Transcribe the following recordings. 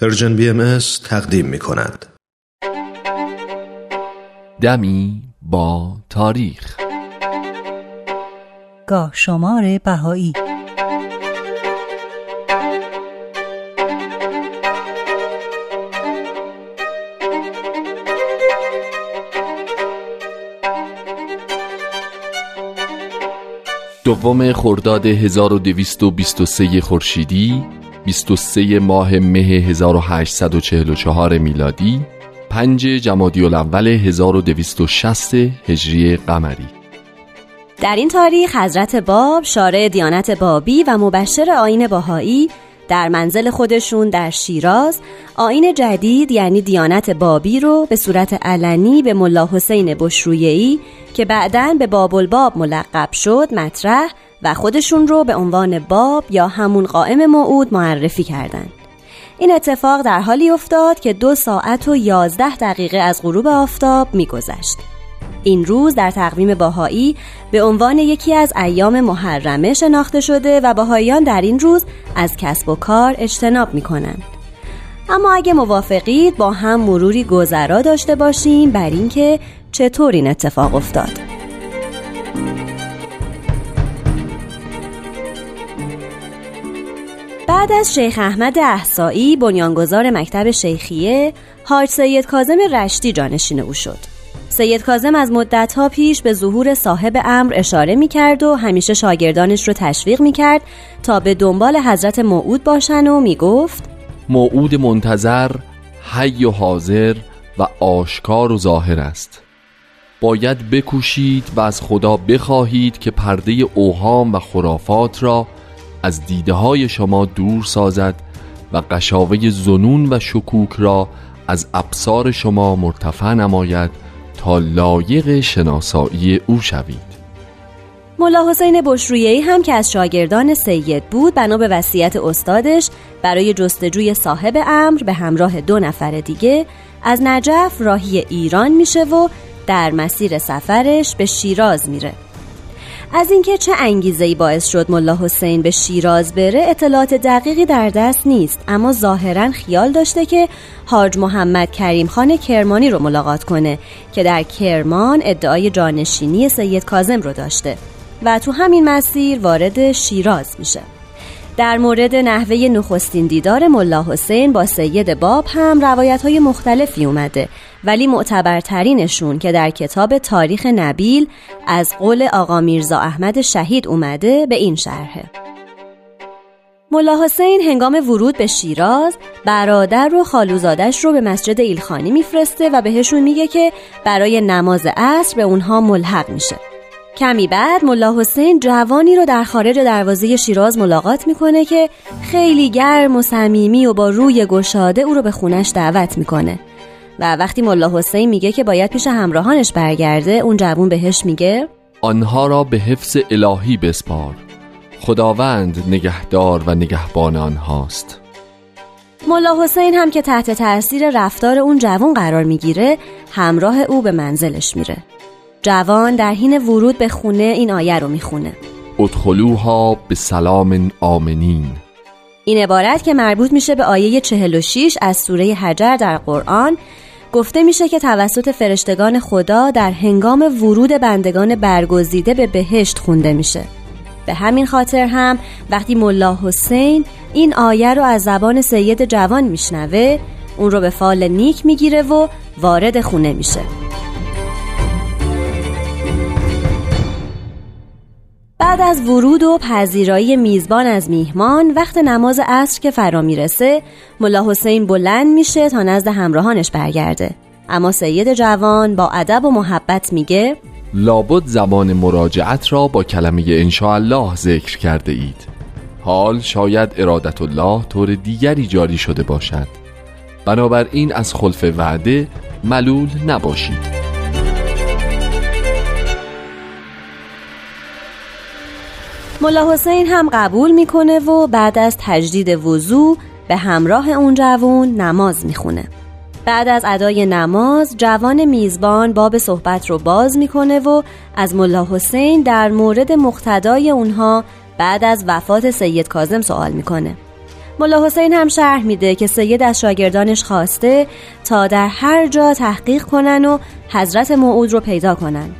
پرژن بی ام تقدیم می کند. دمی با تاریخ گاه شمار بهایی دوم خرداد 1223 خورشیدی 23 ماه مه 1844 میلادی 5 جمادی الاول 1260 هجری قمری. در این تاریخ حضرت باب شارع دیانت بابی و مبشر آین باهایی در منزل خودشون در شیراز آین جدید یعنی دیانت بابی رو به صورت علنی به ملا حسین بشرویهی که بعدا به باب الباب ملقب شد مطرح و خودشون رو به عنوان باب یا همون قائم موعود معرفی کردند. این اتفاق در حالی افتاد که دو ساعت و یازده دقیقه از غروب آفتاب میگذشت. این روز در تقویم باهایی به عنوان یکی از ایام محرمه شناخته شده و باهاییان در این روز از کسب و کار اجتناب می کنند. اما اگه موافقید با هم مروری گذرا داشته باشیم بر اینکه چطور این اتفاق افتاد. بعد از شیخ احمد احسایی بنیانگذار مکتب شیخیه حاج سید کازم رشتی جانشین او شد. سید کازم از مدتها پیش به ظهور صاحب امر اشاره می کرد و همیشه شاگردانش رو تشویق می کرد تا به دنبال حضرت موعود باشن و می گفت موعود منتظر حی و حاضر و آشکار و ظاهر است. باید بکوشید و از خدا بخواهید که پرده اوهام و خرافات را از دیده های شما دور سازد و قشاوه زنون و شکوک را از ابصار شما مرتفع نماید تا لایق شناسایی او شوید. ملا حسین بشرویهی هم که از شاگردان سید بود بنا به وصیت استادش برای جستجوی صاحب امر به همراه دو نفر دیگه از نجف راهی ایران میشه و در مسیر سفرش به شیراز میره. از اینکه چه انگیزه‌ای باعث شد ملا حسین به شیراز بره اطلاعات دقیقی در دست نیست. اما ظاهرا خیال داشته که حاج محمد کریم خان کرمانی رو ملاقات کنه که در کرمان ادعای جانشینی سید کازم رو داشته. و تو همین مسیر وارد شیراز میشه. در مورد نحوه نخستین دیدار ملا حسین با سید باب هم روایت های مختلفی اومده. ولی معتبرترینشون که در کتاب تاریخ نبیل از قول آقا میرزا احمد شهید اومده به این شرحه. ملا حسین هنگام ورود به شیراز برادر و خالوزادش رو به مسجد ایلخانی میفرسته و بهشون میگه که برای نماز عصر به اونها ملحق میشه. کمی بعد ملا حسین جوانی رو در خارج دروازه شیراز ملاقات می‌کنه که خیلی گرم و صمیمی و با روی گشاده او رو به خونش دعوت می‌کنه. و وقتی ملا حسین میگه که باید پیش همراهانش برگرده اون جوون بهش میگه آنها را به حفظ الهی بسپار. خداوند نگهدار و نگهبان آنهاست. ملا حسین هم که تحت تاثیر رفتار اون جوان قرار می‌گیره همراه او به منزلش میره. جوان در حین ورود به خونه این آیه رو می‌خونه. ادخلوها به سلام آمنین. این عبارت که مربوط میشه به آیه 46 از سوره حجر در قرآن گفته میشه که توسط فرشتگان خدا در هنگام ورود بندگان برگزیده به بهشت خونده میشه. به همین خاطر هم وقتی ملا حسین این آیه رو از زبان سید جوان میشنوه اون رو به فال نیک می‌گیره و وارد خونه میشه. بعد از ورود و پذیرایی میزبان از میهمان وقت نماز عصر که فرا می‌رسه ملا حسین بلند میشه تا نزد همراهانش برگرده. اما سید جوان با ادب و محبت میگه لابد زمان مراجعت را با کلمه انشاءالله ذکر کرده اید. حال شاید ارادت الله طور دیگری جاری شده باشد. بنابراین از خلف وعده ملول نباشید. ملا حسین هم قبول می‌کنه و بعد از تجدید وضوع به همراه اون جوون نماز می‌خونه. بعد از ادای نماز جوان میزبان باب صحبت رو باز می‌کنه و از ملا حسین در مورد مقتدای اونها بعد از وفات سید کازم سوال می‌کنه. ملا حسین هم شرح میده که سید از شاگردانش خواسته تا در هر جا تحقیق کنن و حضرت موعود رو پیدا کنن.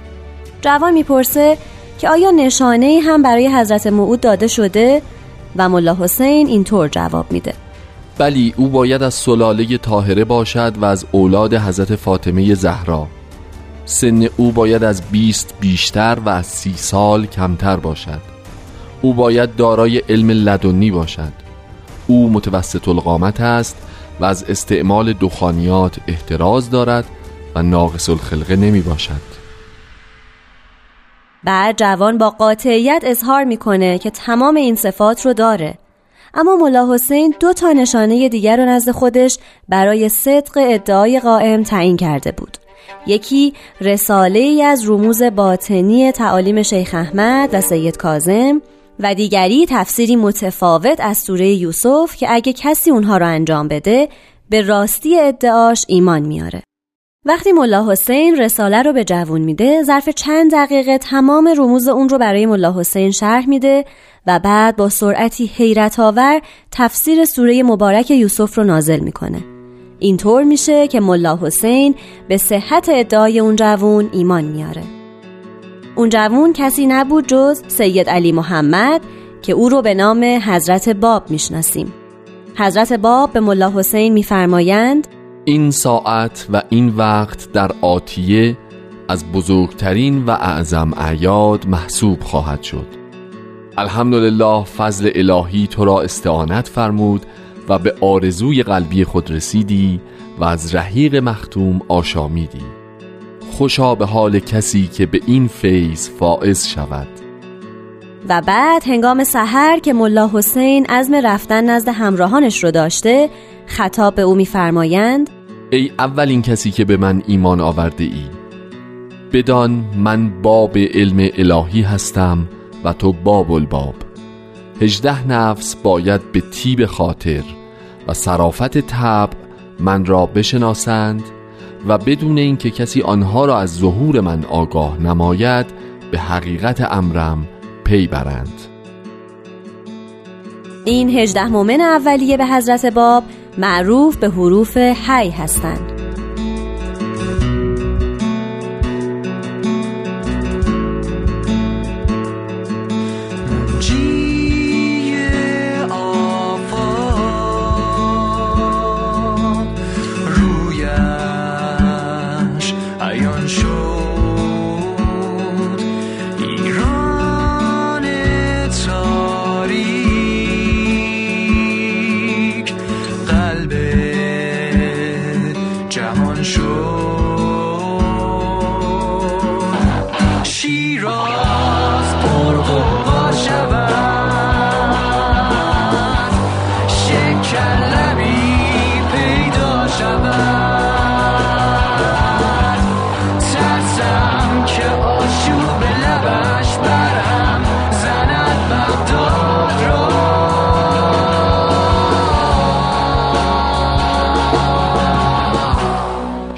جوان می‌پرسه که آیا نشانه هم برای حضرت موعود داده شده؟ و ملا حسین اینطور جواب میده. بلی او باید از سلاله طاهره باشد و از اولاد حضرت فاطمه زهرا. سن او باید از 20 بیشتر و از سی سال کمتر باشد. او باید دارای علم لدنی باشد. او متوسط القامت است و از استعمال دخانیات احتراز دارد و ناقص الخلقه نمی باشد. بعد جوان با قاطعیت اظهار می‌کنه که تمام این صفات رو داره. اما ملا حسین دو تا نشانه دیگر رو نزد خودش برای صدق ادعای قائم تعیین کرده بود. یکی رساله ای از رموز باطنی تعالیم شیخ احمد و سید کازم و دیگری تفسیری متفاوت از سوره یوسف که اگه کسی اونها رو انجام بده به راستی ادعاش ایمان میاره. وقتی ملا حسین رساله رو به جوون میده ظرف چند دقیقه تمام رموز اون رو برای ملا حسین شرح میده و بعد با سرعتی حیرت آور تفسیر سوره مبارک یوسف رو نازل می‌کنه. اینطور میشه که ملا حسین به صحت ادعای اون جوون ایمان میاره. اون جوون کسی نبود جز سید علی محمد که او رو به نام حضرت باب می‌شناسیم. حضرت باب به ملا حسین میفرمایند این ساعت و این وقت در آتیه از بزرگترین و اعظم اعیاد محسوب خواهد شد. الحمدلله فضل الهی تو را استعانت فرمود و به آرزوی قلبی خود رسیدی و از رحیق مختوم آشامیدی. خوشا به حال کسی که به این فیض فائز شود. و بعد هنگام سحر که ملا حسین عزم رفتن نزد همراهانش رو داشته خطاب به او میفرمایند ای اولین کسی که به من ایمان آورده ای. بدان من باب علم الهی هستم و تو باب الباب. هجده نفس باید به تیب خاطر و صرافت تب من را بشناسند و بدون اینکه کسی آنها را از ظهور من آگاه نماید به حقیقت امرم پی برند. این هجده مومن اولیه به حضرت باب معروف به حروف حی هستند.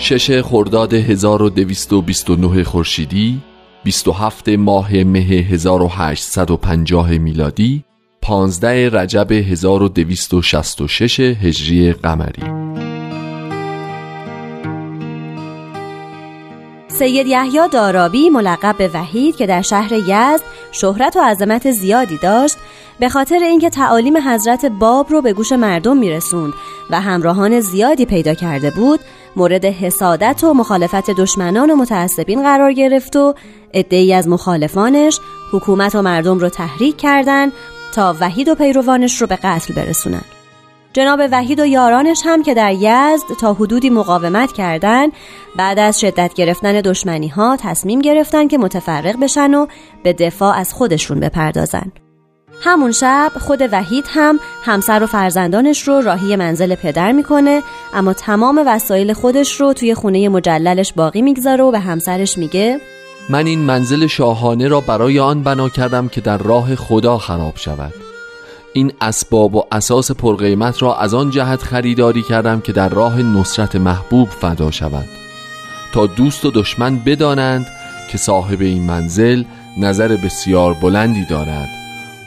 شش خرداد 1229 خورشیدی 27 ماه مه 1850 میلادی 15 رجب 1266 هجری قمری. سید یحیی دارابی ملقب به وحید که در شهر یزد شهرت و عظمت زیادی داشت به خاطر اینکه تعالیم حضرت باب رو به گوش مردم میرسوند و همراهان زیادی پیدا کرده بود مورد حسادت و مخالفت دشمنان و متعصبین قرار گرفت و عدهای از مخالفانش حکومت و مردم رو تحریک کردند تا وحید و پیروانش رو به قتل برسونن. جناب وحید و یارانش هم که در یزد تا حدودی مقاومت کردند بعد از شدت گرفتن دشمنی ها تصمیم گرفتن که متفرق بشن و به دفاع از خودشون بپردازن. همون شب خود وحید هم همسر و فرزندانش رو راهی منزل پدر می‌کنه اما تمام وسایل خودش رو توی خونه مجللش باقی می‌گذاره و به همسرش میگه من این منزل شاهانه را برای آن بنا کردم که در راه خدا خراب شود. این اسباب و اساس پرقیمت را از آن جهت خریداری کردم که در راه نصرت محبوب فدا شود. تا دوست و دشمن بدانند که صاحب این منزل نظر بسیار بلندی دارد.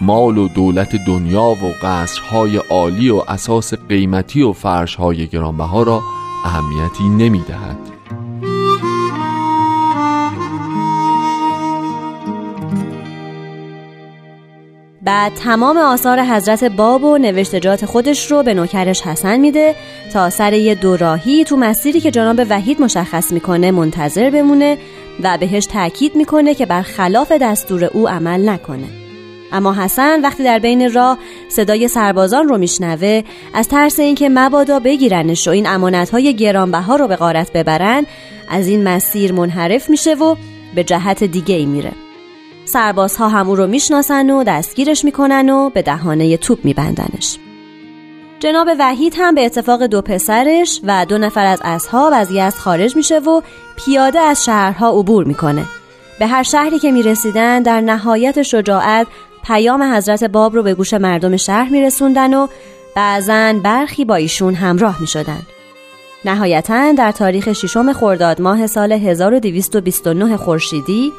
مال و دولت دنیا و قصرهای عالی و اساس قیمتی و فرشهای گرانبها را اهمیتی نمی دهد. بعد تمام آثار حضرت باب و نوشتجات خودش رو به نوکرش حسن میده تا سر یه دوراهی تو مسیری که جناب وحید مشخص می‌کنه منتظر بمونه و بهش تاکید می‌کنه که بر خلاف دستور او عمل نکنه اما حسن وقتی در بین راه صدای سربازان رو میشنوه از ترس اینکه مبادا بگیرنش و این امانتهای گرانبها رو به غارت ببرن از این مسیر منحرف میشه و به جهت دیگه ای میره. سربازها هم او رو می‌شناسن و دستگیرش می‌کنن و به دهانه توپ میبندنش. جناب وحید هم به اتفاق دو پسرش و دو نفر از اصحاب از یزد خارج میشه و پیاده از شهرها عبور می‌کنه. به هر شهری که می‌رسیدن در نهایت شجاعت پیام حضرت باب رو به گوش مردم شهر میرسوندن و بعضا برخی با ایشون همراه می‌شدن. نهایتا در تاریخ ششم خرداد ماه سال 1229 خورشیدی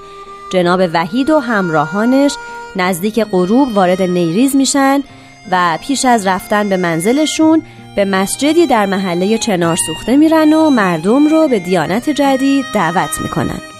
جناب وحید و همراهانش نزدیک غروب وارد نیریز میشن و پیش از رفتن به منزلشون به مسجدی در محله چنار سوخته میرن و مردم رو به دیانت جدید دعوت می‌کنن.